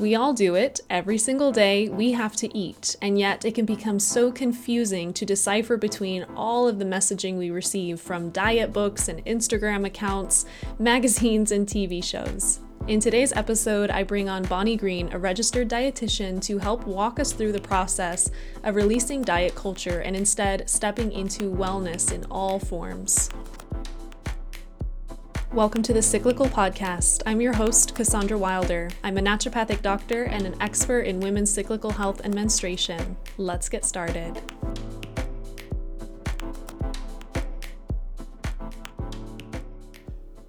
We all do it. Every single day, we have to eat, and yet it can become so confusing to decipher between all of the messaging we receive from diet books and Instagram accounts, magazines, and TV shows. In today's episode, I bring on Bonnie Green, a registered dietitian, to help walk us through the process of releasing diet culture and instead stepping into wellness in all forms. Welcome to the Cyclical Podcast. I'm your host, Cassandra Wilder. I'm a naturopathic doctor and an expert in women's cyclical health and menstruation. Let's get started.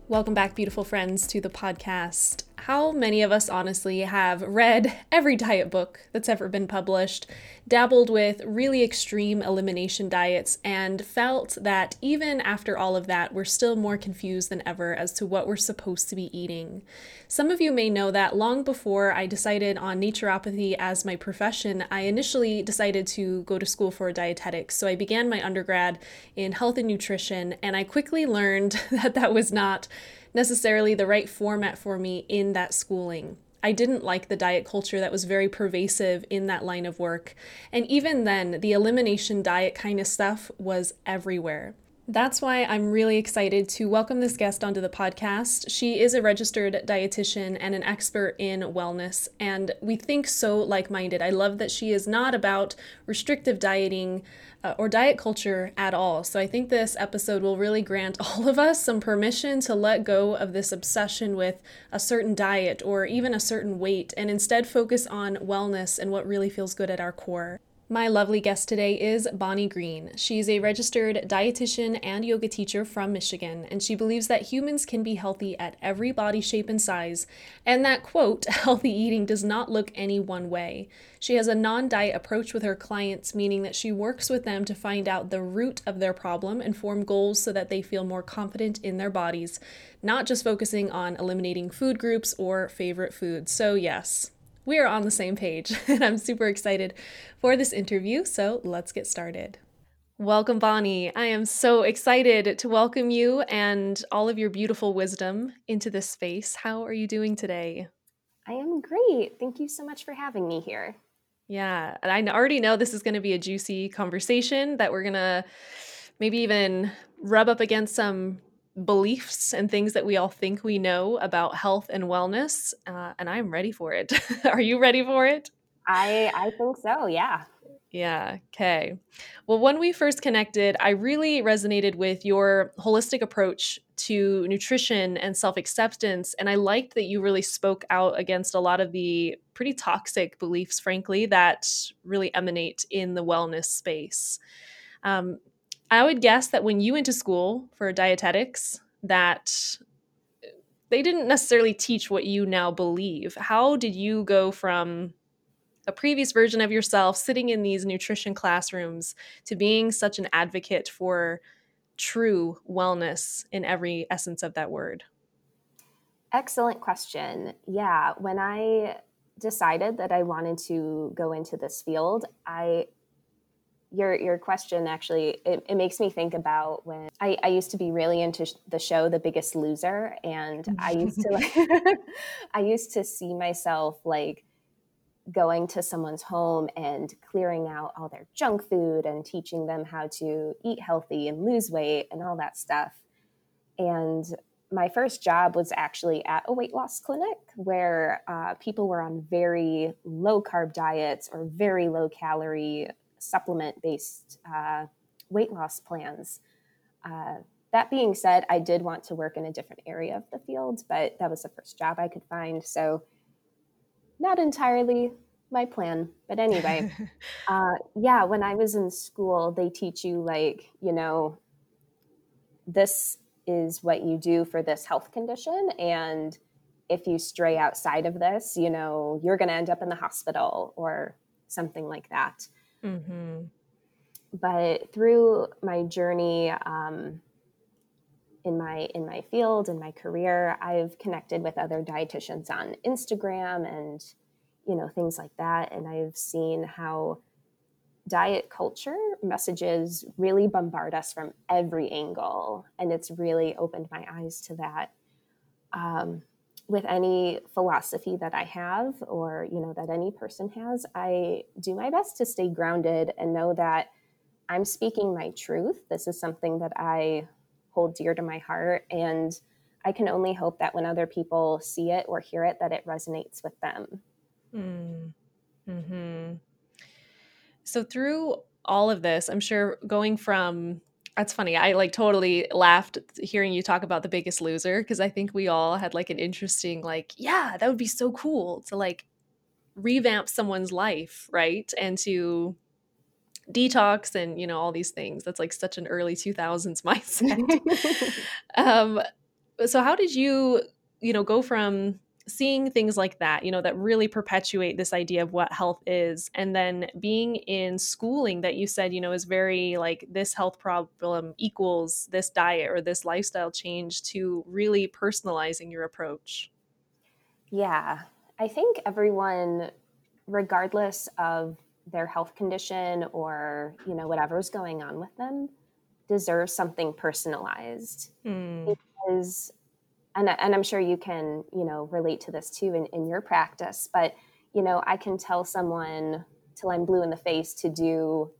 Welcome back, beautiful friends, to the podcast how many of us honestly have read every diet book that's ever been published, dabbled with really extreme elimination diets, and felt that even after all of that, we're still more confused than ever as to what we're supposed to be eating? Some of you may know that long before I decided on naturopathy as my profession, I initially decided to go to school for dietetics. So I began my undergrad in health and nutrition, and I quickly learned that that was not necessarily the right format for me in that schooling. I didn't like the diet culture that was very pervasive in that line of work. And even then, the elimination diet kind of stuff was everywhere. That's why I'm really excited to welcome this guest onto the podcast. She is a registered dietitian and an expert in wellness, and we think so like minded. I love that she is not about restrictive dieting uh, or diet culture at all. So I think this episode will really grant all of us some permission to let go of this obsession with a certain diet or even a certain weight and instead focus on wellness and what really feels good at our core. My lovely guest today is Bonnie Green. She's a registered dietitian and yoga teacher from Michigan, and she believes that humans can be healthy at every body shape and size, and that, quote, healthy eating does not look any one way. She has a non diet approach with her clients, meaning that she works with them to find out the root of their problem and form goals so that they feel more confident in their bodies, not just focusing on eliminating food groups or favorite foods. So, yes, we are on the same page, and I'm super excited for this interview. So let's get started. Welcome, Bonnie. I am so excited to welcome you and all of your beautiful wisdom into this space. How are you doing today? I am great. Thank you so much for having me here. Yeah, and I already know this is going to be a juicy conversation that we're going to maybe even rub up against some beliefs and things that we all think we know about health and wellness. Uh, and I'm ready for it. Are you ready for it? I I think so. Yeah. Yeah. Okay. Well, when we first connected, I really resonated with your holistic approach to nutrition and self acceptance. And I liked that you really spoke out against a lot of the pretty toxic beliefs, frankly, that really emanate in the wellness space. Um, I would guess that when you went to school for dietetics, that they didn't necessarily teach what you now believe. How did you go from a previous version of yourself sitting in these nutrition classrooms to being such an advocate for true wellness in every essence of that word? Excellent question. Yeah, when I decided that I wanted to go into this field, I your your question actually it, it, makes me think about when I, I used to be really into the show the biggest loser and i used to like i used to see myself like going to someone's home and clearing out all their junk food and teaching them how to eat healthy and lose weight and all that stuff. And my first job was actually at a weight loss clinic where uh, people were on very low carb diets or very low calorie supplement based uh, weight loss plans. Uh, that being said, I did want to work in a different area of the field, but that was the first job I could find. So, not entirely my plan. But anyway, uh, yeah, when I was in school, they teach you, like, you know, this is what you do for this health condition. And if you stray outside of this, you know, you're going to end up in the hospital or something like that. Mm-hmm. But through my journey um, in my in my field in my career, I've connected with other dietitians on Instagram and you know things like that, and I've seen how diet culture messages really bombard us from every angle, and it's really opened my eyes to that. Um, with any philosophy that I have or you know that any person has, I do my best to stay grounded and know that I'm speaking my truth. This is something that I hold dear to my heart and I can only hope that when other people see it or hear it that it resonates with them. Mm. Mhm. So through all of this, I'm sure going from that's funny. I like totally laughed hearing you talk about the biggest loser because I think we all had like an interesting like, yeah, that would be so cool to like revamp someone's life, right? And to detox and you know all these things. That's like such an early 2000s mindset. um so how did you, you know, go from seeing things like that, you know, that really perpetuate this idea of what health is. And then being in schooling that you said, you know, is very like this health problem equals this diet or this lifestyle change to really personalizing your approach. Yeah. I think everyone, regardless of their health condition or, you know, whatever's going on with them, deserves something personalized. Mm. Because and, and i'm sure you can you know relate to this too in, in your practice but you know i can tell someone till i'm blue in the face to do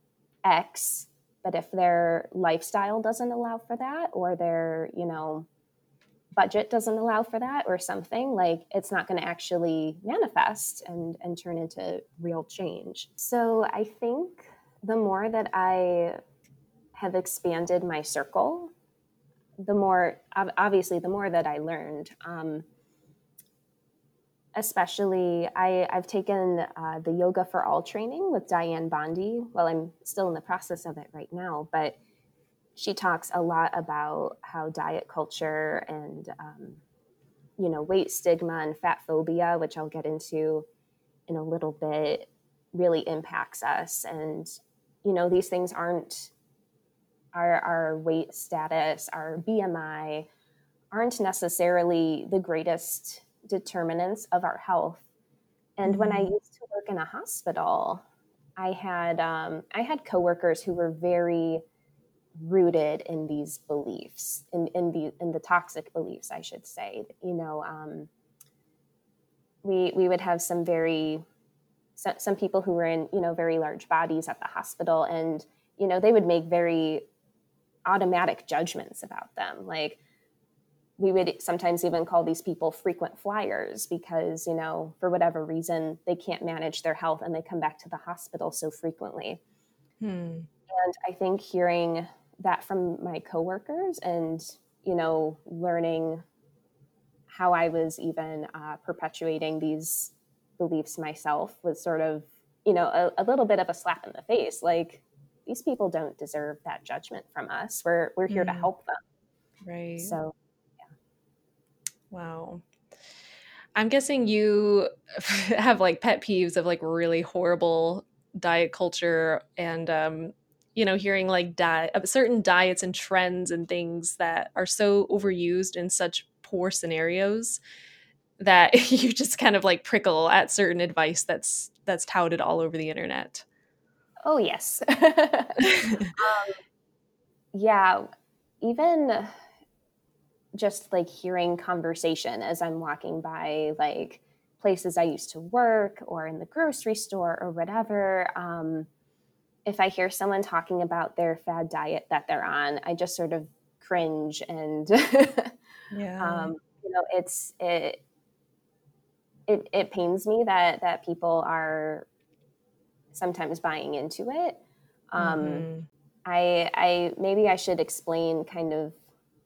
x but if their lifestyle doesn't allow for that or their you know budget doesn't allow for that or something like it's not going to actually manifest and and turn into real change. So i think the more that i have expanded my circle the more obviously the more that I learned. Um, especially, I, I've taken uh, the Yoga for All training with Dianne Bondy. Well, I'm still in the process of it right now, but she talks a lot about how diet culture and um, you know weight stigma and fat phobia, which I'll get into in a little bit, really impacts us. And you know these things aren't our, our weight status, our BMI, aren't necessarily the greatest determinants of our health. And mm-hmm. when I mm-hmm. used to work in a hospital, I had um, I had coworkers who were very rooted in these beliefs, in in the in the toxic beliefs, I should say. You know, um, we we would have some very some, some people who were in you know very large bodies at the hospital, and you know they would make very automatic judgments about them. Like we would sometimes even call these people frequent flyers because, you know, for whatever reason, they can't manage their health and they come back to the hospital so frequently. Hmm. And I think hearing that from my coworkers and, you know, learning how I was even uh, perpetuating these beliefs myself was sort of, you know, a, a little bit of a slap in the face. Like, these people don't deserve that judgment from us. We're we're here mm. to help them. Right. So yeah. Wow. I'm guessing you have like pet peeves of like really horrible diet culture and um you know hearing like diet certain diets and trends and things that are so overused in such poor scenarios that you just kind of like prickle at certain advice that's that's touted all over the internet. Oh, yes. um, yeah, even just like hearing conversation as I'm walking by, like places I used to work or in the grocery store or whatever. Um, if I hear someone talking about their fad diet that they're on, I just sort of cringe and, yeah. um, you know, it's it, it it pains me that that people are sometimes buying into it. Um, mm-hmm. I, I maybe I should explain kind of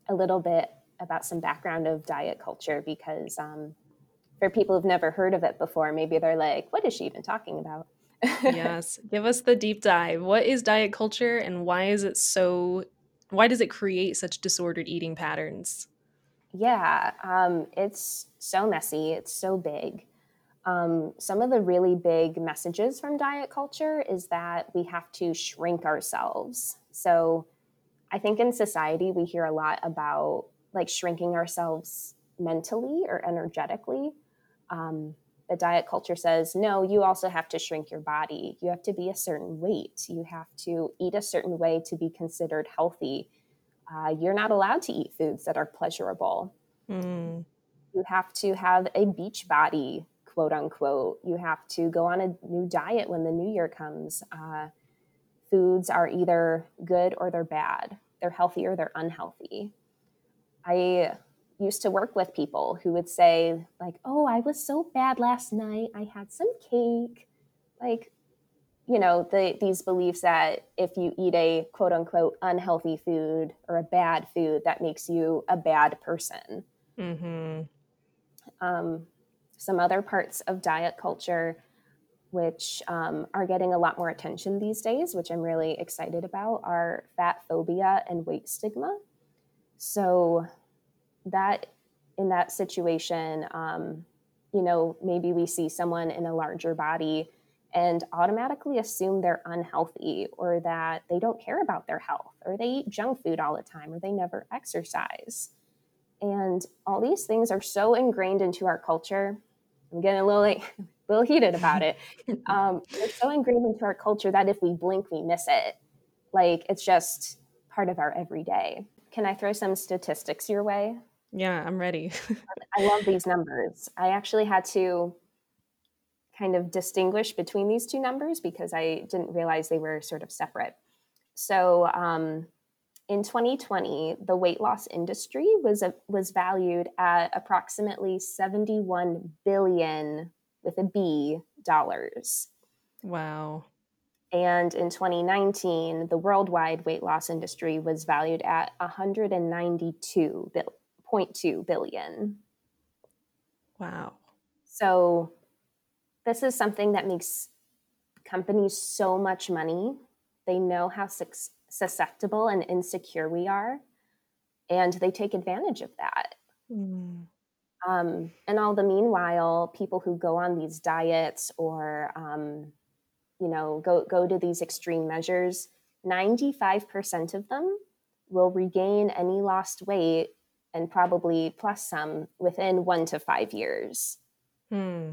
a little bit about some background of diet culture because um, for people who've never heard of it before, maybe they're like, "What is she even talking about?" yes, give us the deep dive. What is diet culture, and why is it so? Why does it create such disordered eating patterns? Yeah, um, it's so messy. It's so big. Um, some of the really big messages from diet culture is that we have to shrink ourselves. So I think in society, we hear a lot about like shrinking ourselves mentally or energetically. Um, the diet culture says, no, you also have to shrink your body. You have to be a certain weight. You have to eat a certain way to be considered healthy. Uh, you're not allowed to eat foods that are pleasurable. Mm You have to have a beach body, quote unquote. You have to go on a new diet when the new year comes. Uh, foods are either good or they're bad. They're healthy or they're unhealthy. I used to work with people who would say like, "Oh, I was so bad last night. I had some cake." Like, you know, the, these beliefs that if you eat a quote unquote unhealthy food or a bad food, that makes you a bad person. Mm-hmm. Um, some other parts of diet culture, which um, are getting a lot more attention these days, which I'm really excited about, are fat phobia and weight stigma. So, that in that situation, um, you know, maybe we see someone in a larger body and automatically assume they're unhealthy or that they don't care about their health or they eat junk food all the time or they never exercise. And all these things are so ingrained into our culture. I'm getting a little like, a little heated about it. Um, they're so ingrained into our culture that if we blink, we miss it. Like it's just part of our everyday. Can I throw some statistics your way? Yeah, I'm ready. I love these numbers. I actually had to kind of distinguish between these two numbers because I didn't realize they were sort of separate. So um, in 2020, the weight loss industry was a, was valued at approximately 71 billion with a B dollars. Wow. And in 2019, the worldwide weight loss industry was valued at 192.2 billion. Wow. So this is something that makes companies so much money. They know how su- susceptible and insecure we are, and they take advantage of that. Mm. Um, and all the meanwhile, people who go on these diets or um, you know go go to these extreme measures, ninety five percent of them will regain any lost weight and probably plus some within one to five years. Hmm.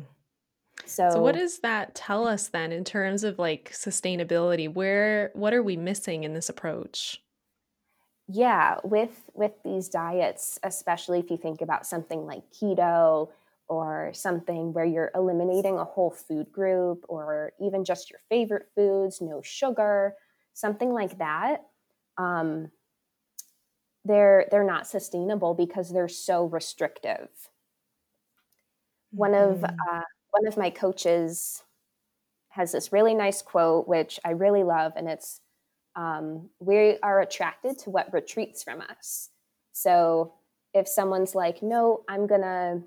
So, so what does that tell us then in terms of like sustainability? Where what are we missing in this approach? Yeah, with with these diets, especially if you think about something like keto or something where you're eliminating a whole food group or even just your favorite foods, no sugar, something like that. Um, they're they're not sustainable because they're so restrictive. One of mm. uh, one of my coaches has this really nice quote, which I really love, and it's um, we are attracted to what retreats from us. So if someone's like, no, I'm gonna,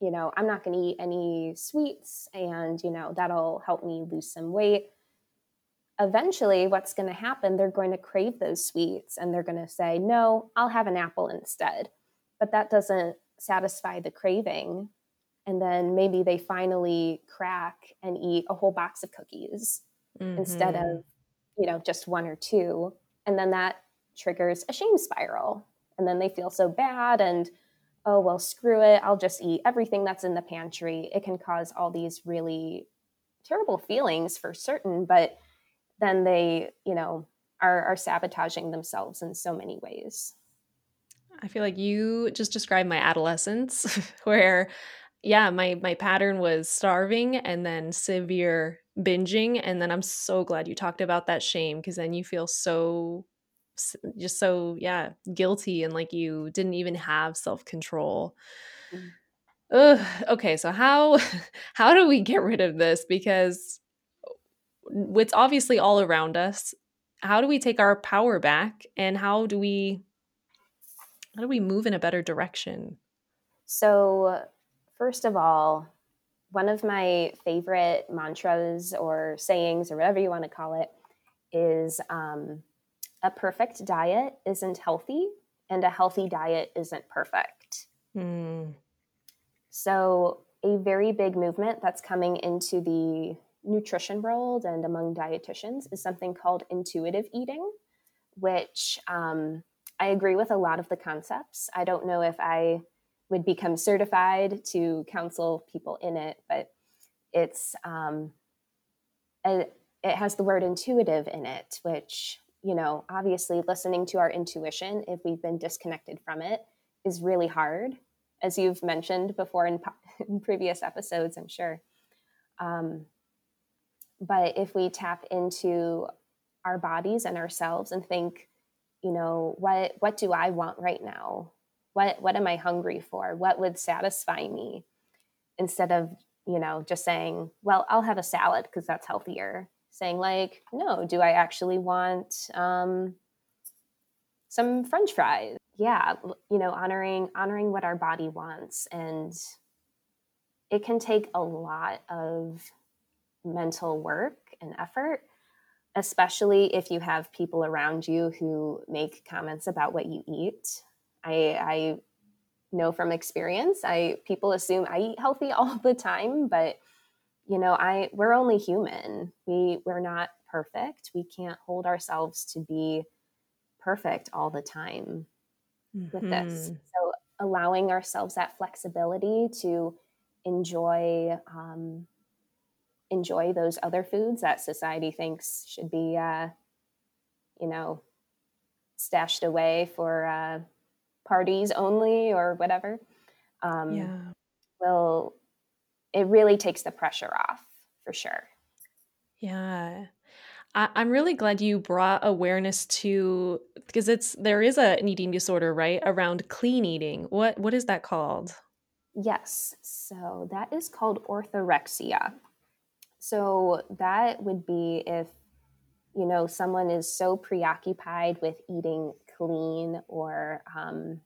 you know, I'm not gonna eat any sweets, and you know that'll help me lose some weight. Eventually, what's going to happen? They're going to crave those sweets, and they're going to say, no, I'll have an apple instead. But that doesn't satisfy the craving and then maybe they finally crack and eat a whole box of cookies mm-hmm. instead of you know just one or two. And then that triggers a shame spiral. And then they feel so bad and oh well screw it. I'll just eat everything that's in the pantry. It can cause all these really terrible feelings for certain but then they you know are, are sabotaging themselves in so many ways. I feel like you just described my adolescence where yeah, my my pattern was starving and then severe binging and then I'm so glad you talked about that shame because then you feel so just so yeah, guilty and like you didn't even have self-control. Mm. Ugh, okay, so how how do we get rid of this because it's obviously all around us. How do we take our power back and how do we how do we move in a better direction? So First of all, one of my favorite mantras or sayings or whatever you want to call it is um, a perfect diet isn't healthy and a healthy diet isn't perfect. Mm. So, a very big movement that's coming into the nutrition world and among dietitians is something called intuitive eating, which um, I agree with a lot of the concepts. I don't know if I would become certified to counsel people in it, but it's um, a, it has the word intuitive in it, which you know obviously listening to our intuition if we've been disconnected from it is really hard as you've mentioned before in, in previous episodes, I'm sure. Um, but if we tap into our bodies and ourselves and think, you know, what what do I want right now? What what am I hungry for? What would satisfy me? Instead of, you know, just saying, well, I'll have a salad because that's healthier. Saying like, no, do I actually want um, some French fries? Yeah, you know, honoring honoring what our body wants, and it can take a lot of mental work and effort especially if you have people around you who make comments about what you eat. I, I know from experience, I people assume I eat healthy all the time, but you know, I we're only human. We we're not perfect. We can't hold ourselves to be perfect all the time mm-hmm. with this. Mm-hmm. So allowing ourselves that flexibility to enjoy um, enjoy those other foods that society thinks should be, uh, you know, stashed away for uh, parties only or whatever. Um, yeah. Will it really takes the pressure off for sure. Yeah. I, I'm really glad you brought awareness to because it's there is a, an eating disorder, right? Around clean eating. What what is that called? Yes. So that is called orthorexia. So that would be if, you know, someone is so preoccupied with eating clean or um,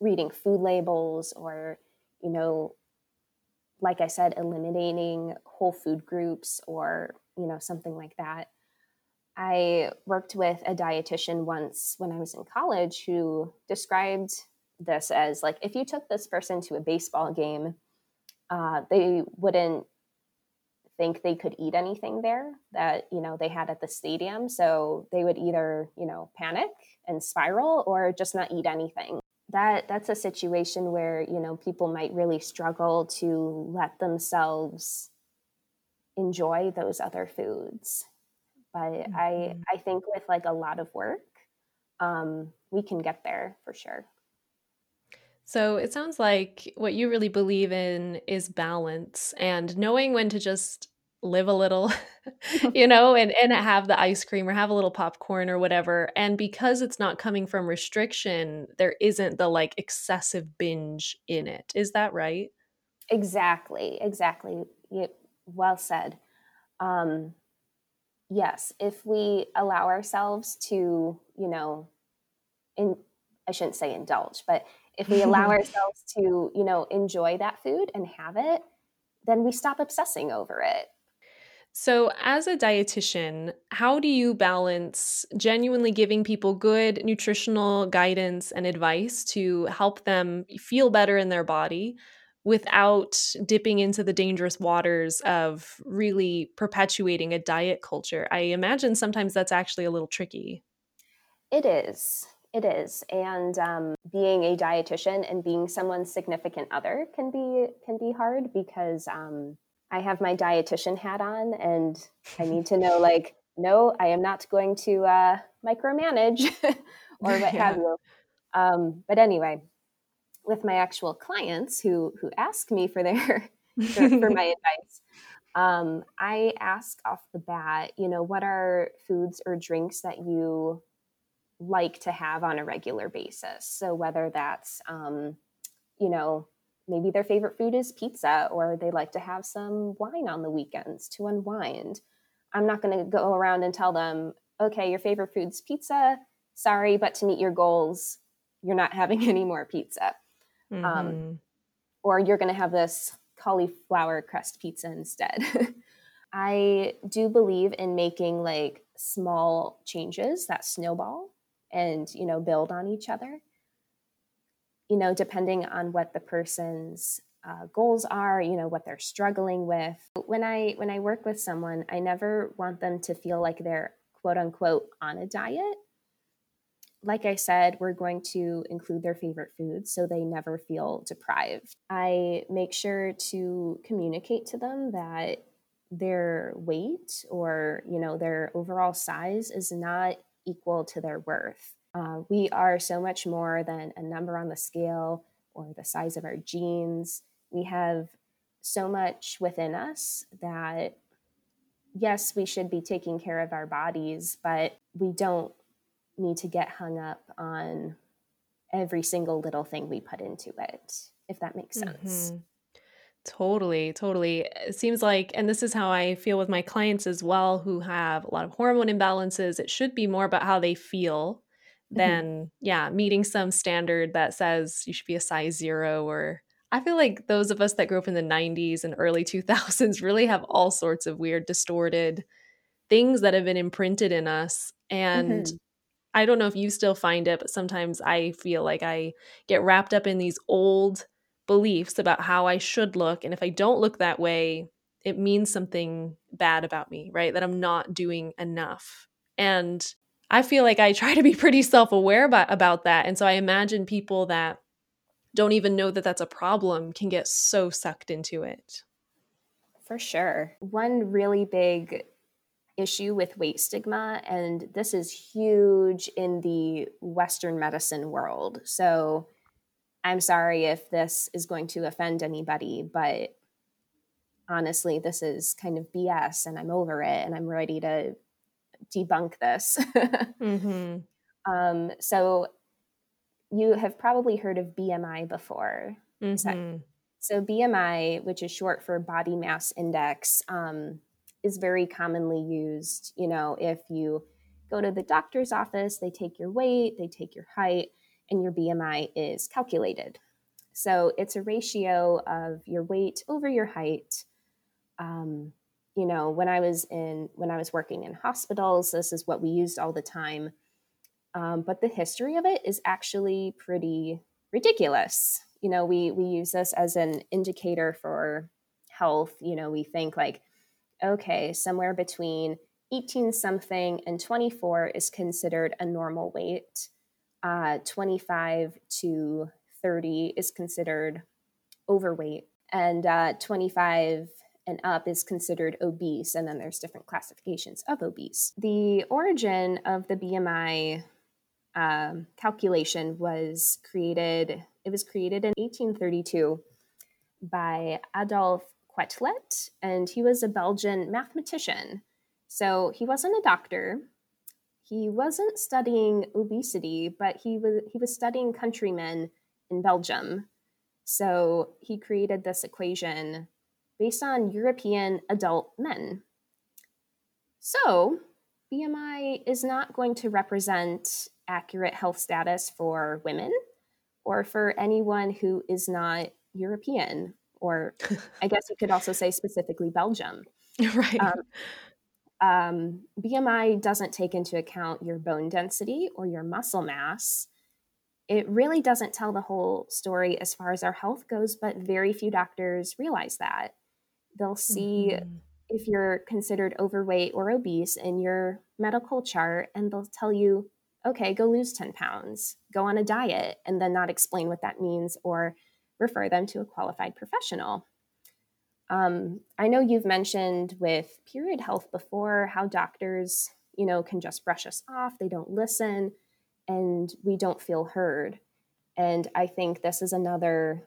reading food labels or, you know, like I said, eliminating whole food groups or, you know, something like that. I worked with a dietitian once when I was in college who described this as like if you took this person to a baseball game, uh, they wouldn't think they could eat anything there that you know they had at the stadium. So they would either you know panic and spiral or just not eat anything. That that's a situation where you know people might really struggle to let themselves enjoy those other foods. But mm-hmm. i i think with like a lot of work um, we can get there for sure so it sounds like what you really believe in is balance and knowing when to just live a little, you know, and and have the ice cream or have a little popcorn or whatever. And because it's not coming from restriction, there isn't the like excessive binge in it. Is that right? Exactly. Exactly. well said. Um yes, if we allow ourselves to, you know, in I shouldn't say indulge, but if we allow ourselves to, you know, enjoy that food and have it, then we stop obsessing over it. So, as a dietitian, how do you balance genuinely giving people good nutritional guidance and advice to help them feel better in their body without dipping into the dangerous waters of really perpetuating a diet culture? I imagine sometimes that's actually a little tricky. It is. It is, and um, being a dietitian and being someone's significant other can be can be hard because um, I have my dietitian hat on, and I need to know like, no, I am not going to uh, micromanage or what yeah. have you. Um, but anyway, with my actual clients who who ask me for their for, for my advice, um, I ask off the bat, you know, what are foods or drinks that you like to have on a regular basis. So whether that's, um, you know, maybe their favorite food is pizza or they like to have some wine on the weekends to unwind. I'm not going to go around and tell them, okay, your favorite food's pizza. Sorry, but to meet your goals, you're not having any more pizza. Um, mm-hmm. Um, or you're going to have this cauliflower crust pizza instead. I do believe in making like small changes that snowball and you know build on each other. You know depending on what the person's uh, goals are you know what they're struggling with. When i when i work with someone i never want them to feel like they're quote unquote on a diet. Like i said we're going to include their favorite foods so they never feel deprived. I make sure to communicate to them that their weight or you know their overall size is not equal to their worth. Uh, we are so much more than a number on the scale. or the size of our jeans. We have so much within us that, yes, we should be taking care of our bodies, but we don't need to get hung up on every single little thing we put into it, if that makes sense. Mm-hmm. Totally, totally. It seems like, and this is how I feel with my clients as well, who have a lot of hormone imbalances. It should be more about how they feel mm-hmm. than, mm-hmm. yeah, meeting some standard that says you should be a size zero. Or I feel like those of us that grew up in the 90s and early 2000s really have all sorts of weird, distorted things that have been imprinted in us. And mm-hmm. I don't know if you still find it, but sometimes I feel like I get wrapped up in these old beliefs about how I should look. And if I don't look that way, it means something bad about me, right? That I'm not doing enough. And I feel like I try to be pretty self aware about, about that. And so I imagine people that don't even know that that's a problem can get so sucked into it. For sure. One really big issue with weight stigma, and this is huge in the Western medicine world. So I'm sorry if this is going to offend anybody, but honestly, this is kind of BS and I'm over it and I'm ready to debunk this. mm-hmm. um, so, you have probably heard of BMI before. Mm-hmm. So, BMI, which is short for body mass index, um, is very commonly used. You know, if you go to the doctor's office, they take your weight, they take your height and your BMI is calculated. So it's a ratio of your weight over your height. Um, you know, when I was in when I was working in hospitals, this is what we used all the time. Um, but the history of it is actually pretty ridiculous. You know, we we use this as an indicator for health. You know, we think like, okay, somewhere between 18 something and 24 is considered a normal weight uh, 25 to 30 is considered overweight, and uh, 25 and up is considered obese. And then there's different classifications of obese. The origin of the BMI um, calculation was created, it was created in 1832 by Adolphe Quetelet, and he was a Belgian mathematician. So he wasn't a doctor, he wasn't studying obesity, but he was he was studying countrymen in Belgium. So he created this equation based on European adult men. So BMI is not going to represent accurate health status for women or for anyone who is not European, or I guess you could also say specifically Belgium. Right. Um, um, BMI doesn't take into account your bone density or your muscle mass. It really doesn't tell the whole story as far as our health goes, but very few doctors realize that. They'll see mm-hmm. if you're considered overweight or obese in your medical chart, and they'll tell you, okay, go lose 10 pounds, go on a diet, and then not explain what that means or refer them to a qualified professional. Um, I know you've mentioned with period health before how doctors, you know, can just brush us off, they don't listen, and we don't feel heard. And I think this is another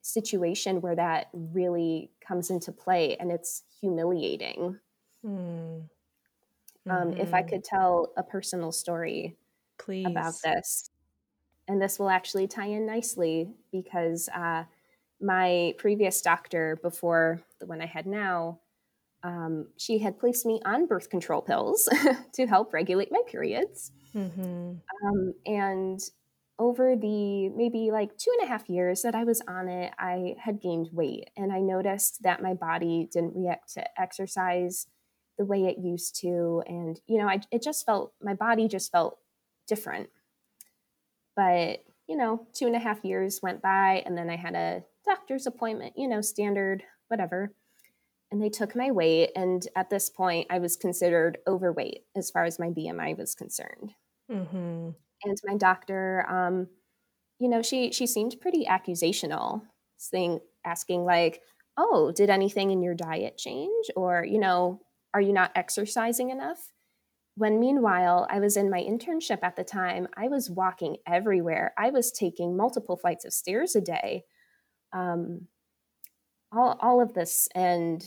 situation where that really comes into play and it's humiliating. Mm. Mm-hmm. Um, if I mm-hmm. could tell a personal story Please. about this, and this will actually tie in nicely because uh, my previous doctor before the one I had now, um, she had placed me on birth control pills to help regulate my periods. Mm-hmm. Um, and over the maybe like two and a half years that I was on it, I had gained weight and I noticed that my body didn't react to exercise the way it used to. And, you know, I, it just felt, my body just felt different. But, you know, two and a half years went by and then I had a doctor's appointment, you know, standard, whatever. And they took my weight. And at this point, I was considered overweight as far as my BMI was concerned. Mm-hmm. And my doctor, um, you know, she she seemed pretty accusational, saying, asking like, "Oh, did anything in your diet change? Or, you know, are you not exercising enough?" When meanwhile I was in my internship at the time, I was walking everywhere. I was taking multiple flights of stairs a day. Um, all, all of this. And,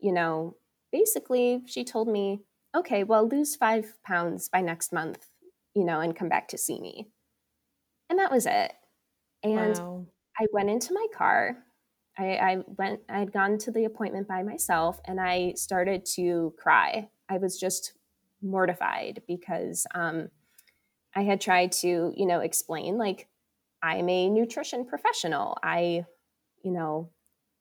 you know, basically she told me, okay, well, lose five pounds by next month, you know, and come back to see me. And that was it. And wow. I went into my car. I, I went, I had gone to the appointment by myself and I started to cry. I was just mortified because um, I had tried to, you know, explain like I'm a nutrition professional. I, you know,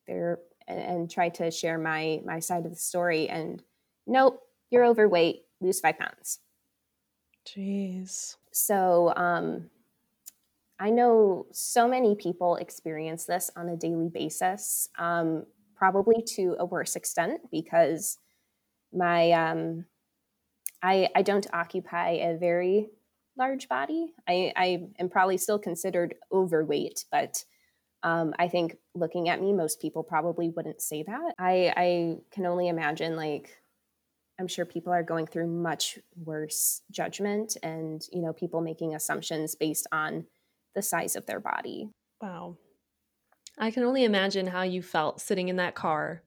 there and, and try to share my my side of the story. And nope, you're overweight. Lose five pounds. Jeez. So um, I know so many people experience this on a daily basis, um, probably to a worse extent because my um, I, I don't occupy a very large body. I, I am probably still considered overweight, but um, I think looking at me, most people probably wouldn't say that. I, I can only imagine, like, I'm sure people are going through much worse judgment and, you know, people making assumptions based on the size of their body. Wow. I can only imagine how you felt sitting in that car,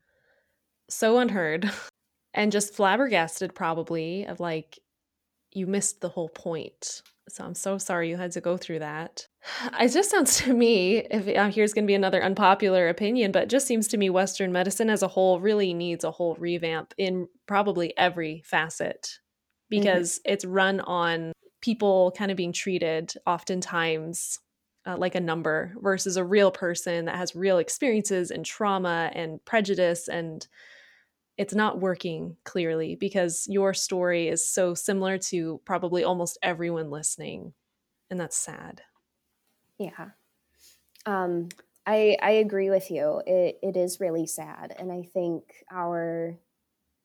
so unheard, and just flabbergasted, probably, of like, you missed the whole point. So I'm so sorry you had to go through that. It just sounds to me, if uh, here's going to be another unpopular opinion, but it just seems to me Western medicine as a whole really needs a whole revamp in probably every facet mm-hmm. because mm-hmm. it's run on people kind of being treated oftentimes uh, like a number versus a real person that has real experiences and trauma and prejudice and it's not working clearly because your story is so similar to probably almost everyone listening and that's sad. Yeah. Um, I, I agree with you. It, it is really sad and i think our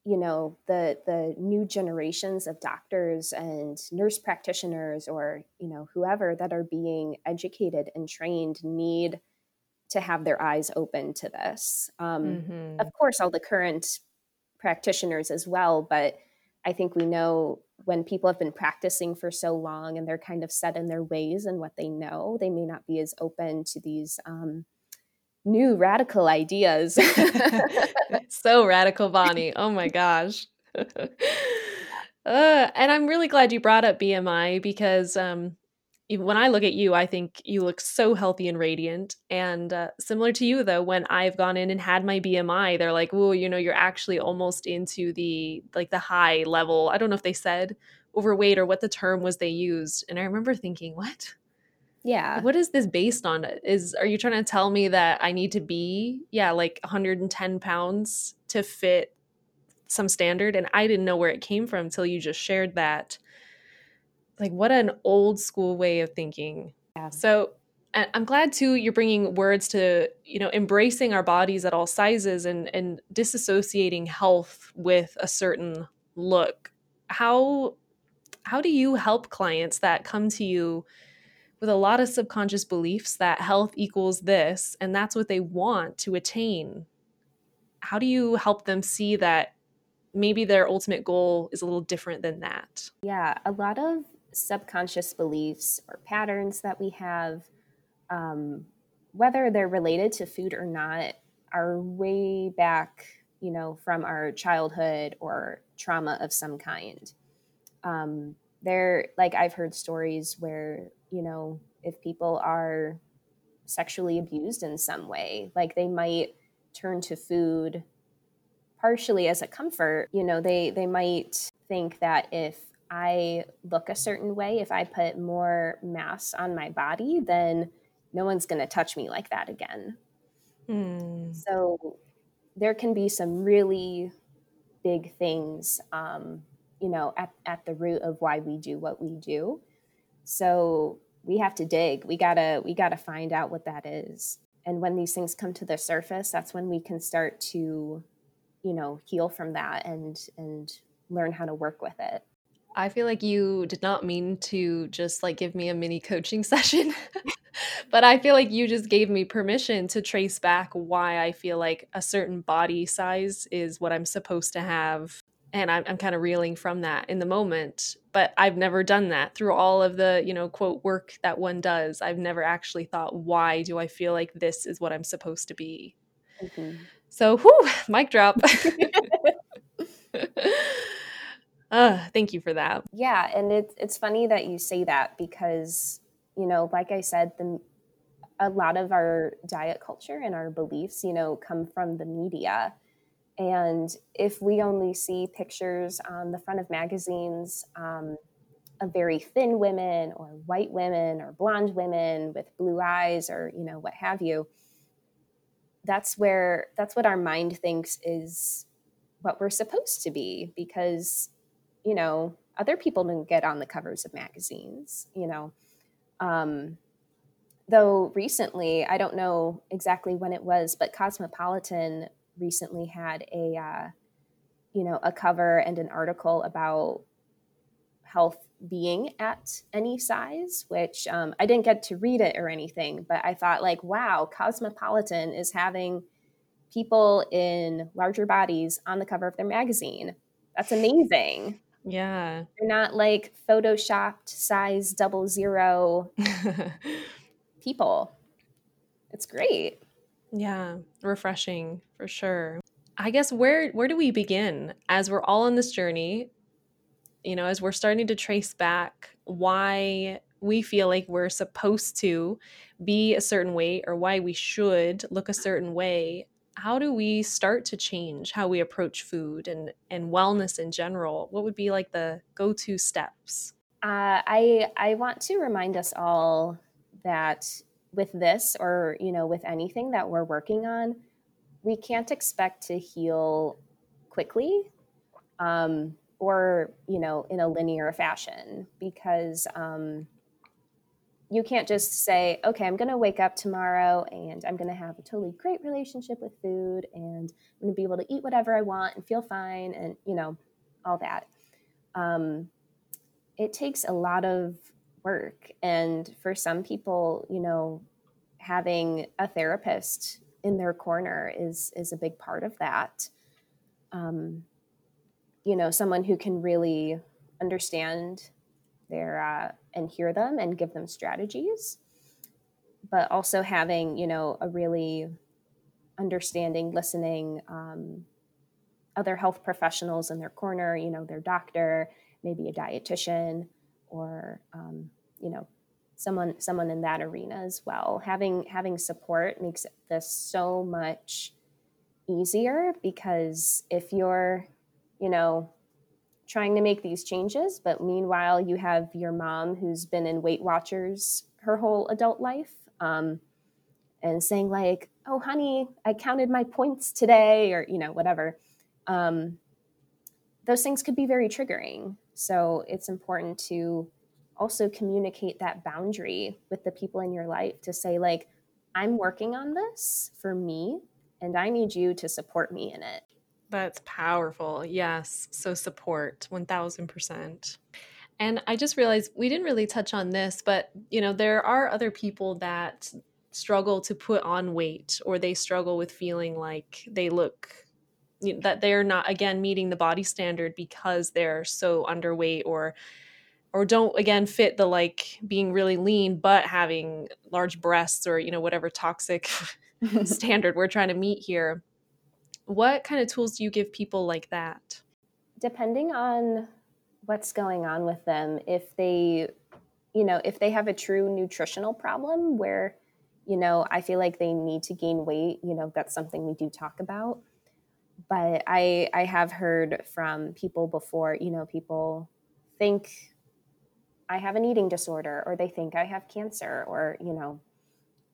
you know the the new generations of doctors and nurse practitioners or you know whoever that are being educated and trained need to have their eyes open to this. Um, mm-hmm. of course all the current practitioners as well. But I think we know when people have been practicing for so long and they're kind of set in their ways and what they know, they may not be as open to these um, new radical ideas. so radical, Bonnie. Oh my gosh. uh, and I'm really glad you brought up BMI because um, when I look at you, I think you look so healthy and radiant. And uh, similar to you, though, when I've gone in and had my BMI, they're like, "Oh, you know, you're actually almost into the like the high level." I don't know if they said overweight or what the term was they used. And I remember thinking, "What? Yeah, what is this based on? Is are you trying to tell me that I need to be yeah like 110 pounds to fit some standard?" And I didn't know where it came from until you just shared that like what an old school way of thinking. Yeah. So I'm glad too you're bringing words to you know embracing our bodies at all sizes and and disassociating health with a certain look. How how do you help clients that come to you with a lot of subconscious beliefs that health equals this and that's what they want to attain? How do you help them see that maybe their ultimate goal is a little different than that? Yeah, a lot of subconscious beliefs or patterns that we have, um, whether they're related to food or not, are way back, you know, from our childhood or trauma of some kind. Um, there, like I've heard stories where, you know, if people are sexually abused in some way, like they might turn to food partially as a comfort you know they they might think that if I look a certain way, if I put more mass on my body, then no one's going to touch me like that again. Mm. So there can be some really big things, um, you know, at, at the root of why we do what we do. So we have to dig. We gotta we gotta find out what that is. And when these things come to the surface, that's when we can start to, you know, heal from that and and learn how to work with it. I feel like you did not mean to just like give me a mini coaching session, but I feel like you just gave me permission to trace back why I feel like a certain body size is what I'm supposed to have and I'm, I'm kind of reeling from that in the moment but i've never done that through all of the you know quote work that one does. I've never actually thought why do i feel like this is what i'm supposed to be? Mm-hmm. so whew, mic drop uh, thank you for that. Yeah and it's it's funny that you say that because you know like i said the a lot of our diet culture and our beliefs you know come from the media. And if we only see pictures on the front of magazines um, of very thin women or white women or blonde women with blue eyes or, you know, what have you, that's where, that's what our mind thinks is what we're supposed to be because, you know, other people don't get on the covers of magazines, you know. Um, though recently, I don't know exactly when it was, but Cosmopolitan recently had a uh, you know a cover and an article about health being at any size which um, i didn't get to read it or anything but i thought like wow cosmopolitan is having people in larger bodies on the cover of their magazine that's amazing yeah they're not like photoshopped size double zero people it's great yeah, refreshing for sure. I guess where where do we begin as we're all on this journey? You know, as we're starting to trace back why we feel like we're supposed to be a certain way or why we should look a certain way how do we start to change how we approach food and and wellness in general? What would be like the go-to steps? Uh, i i want to remind us all that with this or you know with anything that we're working on we can't expect to heal quickly um, or you know in a linear fashion because um, you can't just say okay i'm going to wake up tomorrow and i'm going to have a totally great relationship with food and i'm going to be able to eat whatever i want and feel fine and you know all that um, it takes a lot of work. And for some people, you know, having a therapist in their corner is is a big part of that. Um, you know, someone who can really understand their uh, and hear them and give them strategies, but also having you know a really understanding, listening, um, other health professionals in their corner. You know, their doctor, maybe a dietitian, or um, you know someone someone in that arena as well having having support makes this so much easier because if you're you know trying to make these changes but meanwhile you have your mom who's been in weight watchers her whole adult life um, and saying like oh honey i counted my points today or you know whatever um, those things could be very triggering so it's important to also communicate that boundary with the people in your life to say, like, I'm working on this for me, and I need you to support me in it. That's powerful. Yes. So support 1000%. And I just realized we didn't really touch on this, but you know, there are other people that struggle to put on weight or they struggle with feeling like they look you know, that they're not again meeting the body standard because they're so underweight or or don't again fit the like being really lean but having large breasts or you know whatever toxic standard we're trying to meet here what kind of tools do you give people like that? Depending on what's going on with them if they you know if they have a true nutritional problem where you know i feel like they need to gain weight you know that's something we do talk about. But I I have heard from people before, you know, people think I have an eating disorder or they think I have cancer or, you know,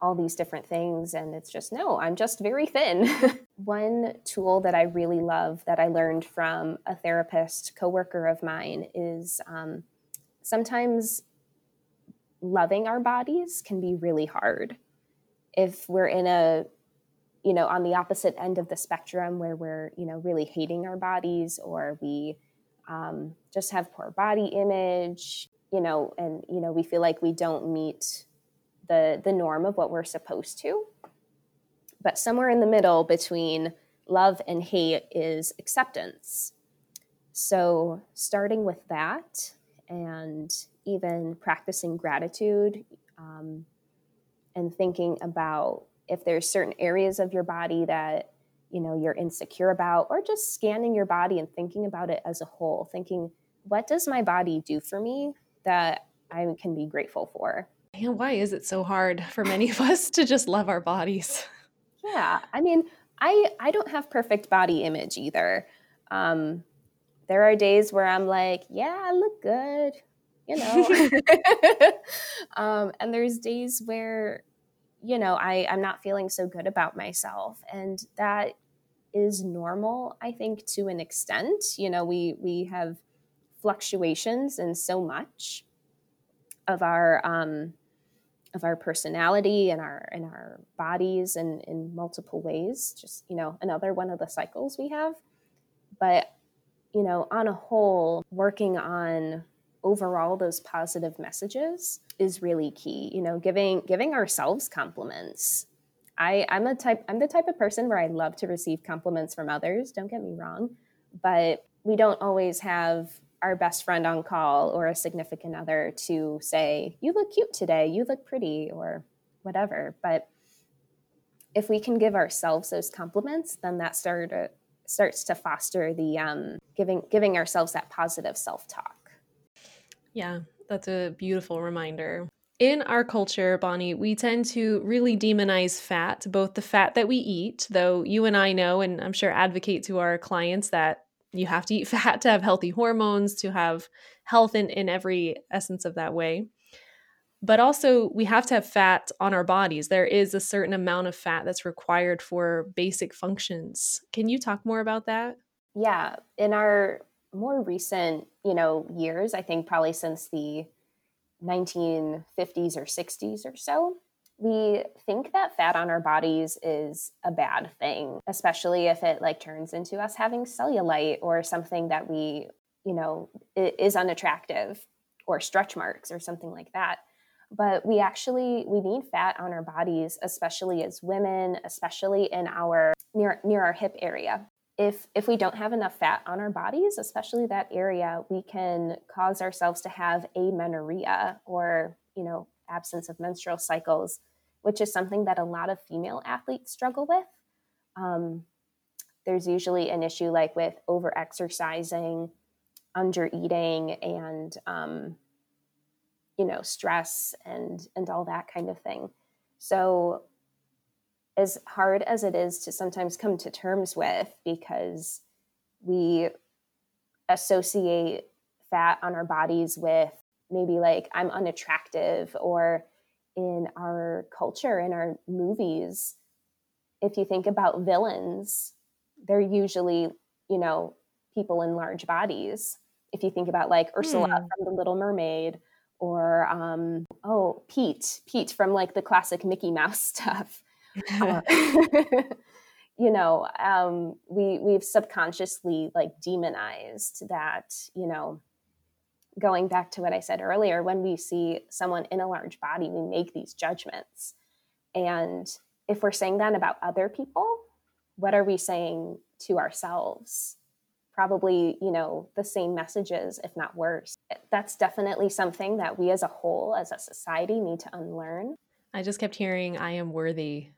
all these different things and it's just no, I'm just very thin. One tool that I really love that I learned from a therapist coworker of mine is um, sometimes loving our bodies can be really hard. If we're in a you know on the opposite end of the spectrum where we're you know really hating our bodies or we um, just have poor body image you know and you know we feel like we don't meet the the norm of what we're supposed to. But somewhere in the middle between love and hate is acceptance. So, starting with that and even practicing gratitude um, and thinking about if there's certain areas of your body that you know you're insecure about or just scanning your body and thinking about it as a whole thinking what does my body do for me that i can be grateful for and why is it so hard for many of us to just love our bodies? Yeah i mean i i don't have perfect body image either. Um there are days where i'm like yeah i look good you know? Um and there's days where you know i i'm not feeling so good about myself and that is normal i think to an extent. You know we we have fluctuations in so much of our um of our personality and our and our bodies and in multiple ways just you know another one of the cycles we have. But you know on a whole working on overall those positive messages is really key you know giving giving ourselves compliments. I i'm a type i'm the type of person where i love to receive compliments from others don't get me wrong but we don't always have our best friend on call or a significant other to say you look cute today. You look pretty or whatever. But if we can give ourselves those compliments then that start, starts to foster the um, giving giving ourselves that positive self-talk. Yeah, that's a beautiful reminder. In our culture, Bonnie, we tend to really demonize fat, both the fat that we eat, though you and I know, and I'm sure advocate to our clients that you have to eat fat to have healthy hormones, to have health in, in every essence of that way. But also, we have to have fat on our bodies. There is a certain amount of fat that's required for basic functions. Can you talk more about that? Yeah. In our more recent, you know, years, I think probably since the 1950s or 60s or so, we think that fat on our bodies is a bad thing, especially if it like turns into us having cellulite or something that we, you know, is unattractive or stretch marks or something like that. But we actually we need fat on our bodies, especially as women, especially in our near near our hip area if if we don't have enough fat on our bodies especially that area we can cause ourselves to have amenorrhea or you know absence of menstrual cycles which is something that a lot of female athletes struggle with. Um, there's usually an issue like with over exercising under eating and um, you know stress and and all that kind of thing. So as hard as it is to sometimes come to terms with because we associate fat on our bodies with maybe like I'm unattractive or in our culture, in our movies, if you think about villains, they're usually, you know, people in large bodies. If you think about like Ursula mm. from The Little Mermaid or um, oh Pete, Pete from like the classic Mickey Mouse stuff. Uh, you know, um, we we've subconsciously like demonized that. You know, going back to what I said earlier, when we see someone in a large body, we make these judgments, and if we're saying that about other people, what are we saying to ourselves? Probably, you know, the same messages, if not worse. That's definitely something that we as a whole, as a society, need to unlearn. I just kept hearing, I am worthy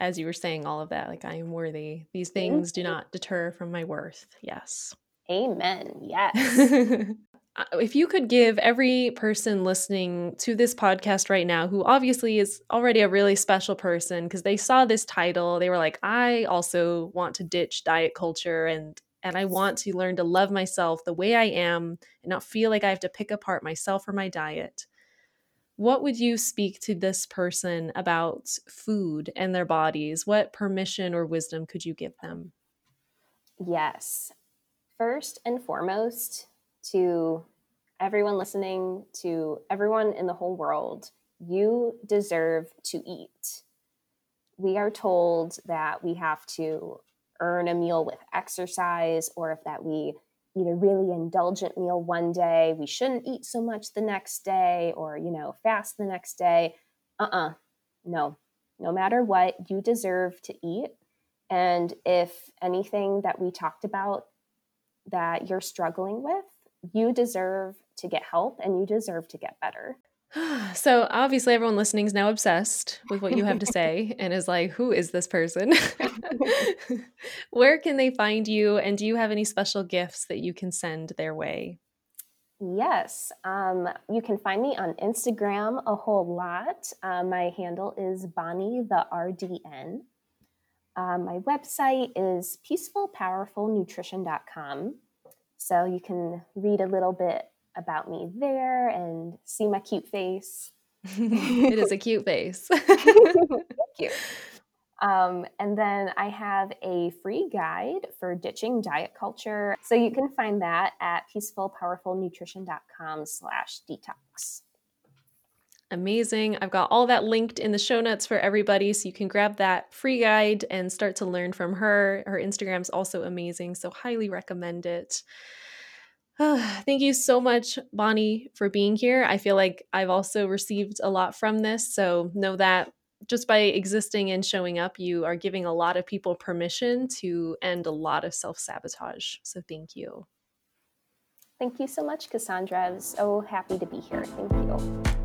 as you were saying all of that like i am worthy. These things do not deter from my worth. Yes. Amen. Yes if you could give every person listening to this podcast right now who obviously is already a really special person because they saw this title they were like i also want to ditch diet culture and and i want to learn to love myself the way i am and not feel like i have to pick apart myself or my diet what would you speak to this person about food and their bodies? What permission or wisdom could you give them? Yes. First and foremost, to everyone listening, to everyone in the whole world, you deserve to eat. We are told that we have to earn a meal with exercise or if that we eat a really indulgent meal one day, we shouldn't eat so much the next day, or, you know, fast the next day. Uh uh-uh. uh no. No matter what, you deserve to eat. And if anything that we talked about that you're struggling with, you deserve to get help and you deserve to get better. So obviously, everyone listening is now obsessed with what you have to say and is like, "Who is this person? Where can they find you? And do you have any special gifts that you can send their way?" Yes, um, you can find me on Instagram a whole lot. Uh, my handle is Bonnie the RDN. Um, my website is peacefulpowerfulnutrition.com. So you can read a little bit about me there and see my cute face. it is a cute face. Thank you. Um, and then I have a free guide for ditching diet culture. So you can find that at peacefulpowerfulnutrition.com slash detox. Amazing. I've got all that linked in the show notes for everybody. So you can grab that free guide and start to learn from her. Her Instagram's also amazing. So highly recommend it. thank you so much, Bonnie, for being here. I feel like I've also received a lot from this. So know that just by existing and showing up, you are giving a lot of people permission to end a lot of self sabotage. So thank you. Thank you so much, Cassandra. I was so happy to be here. Thank you.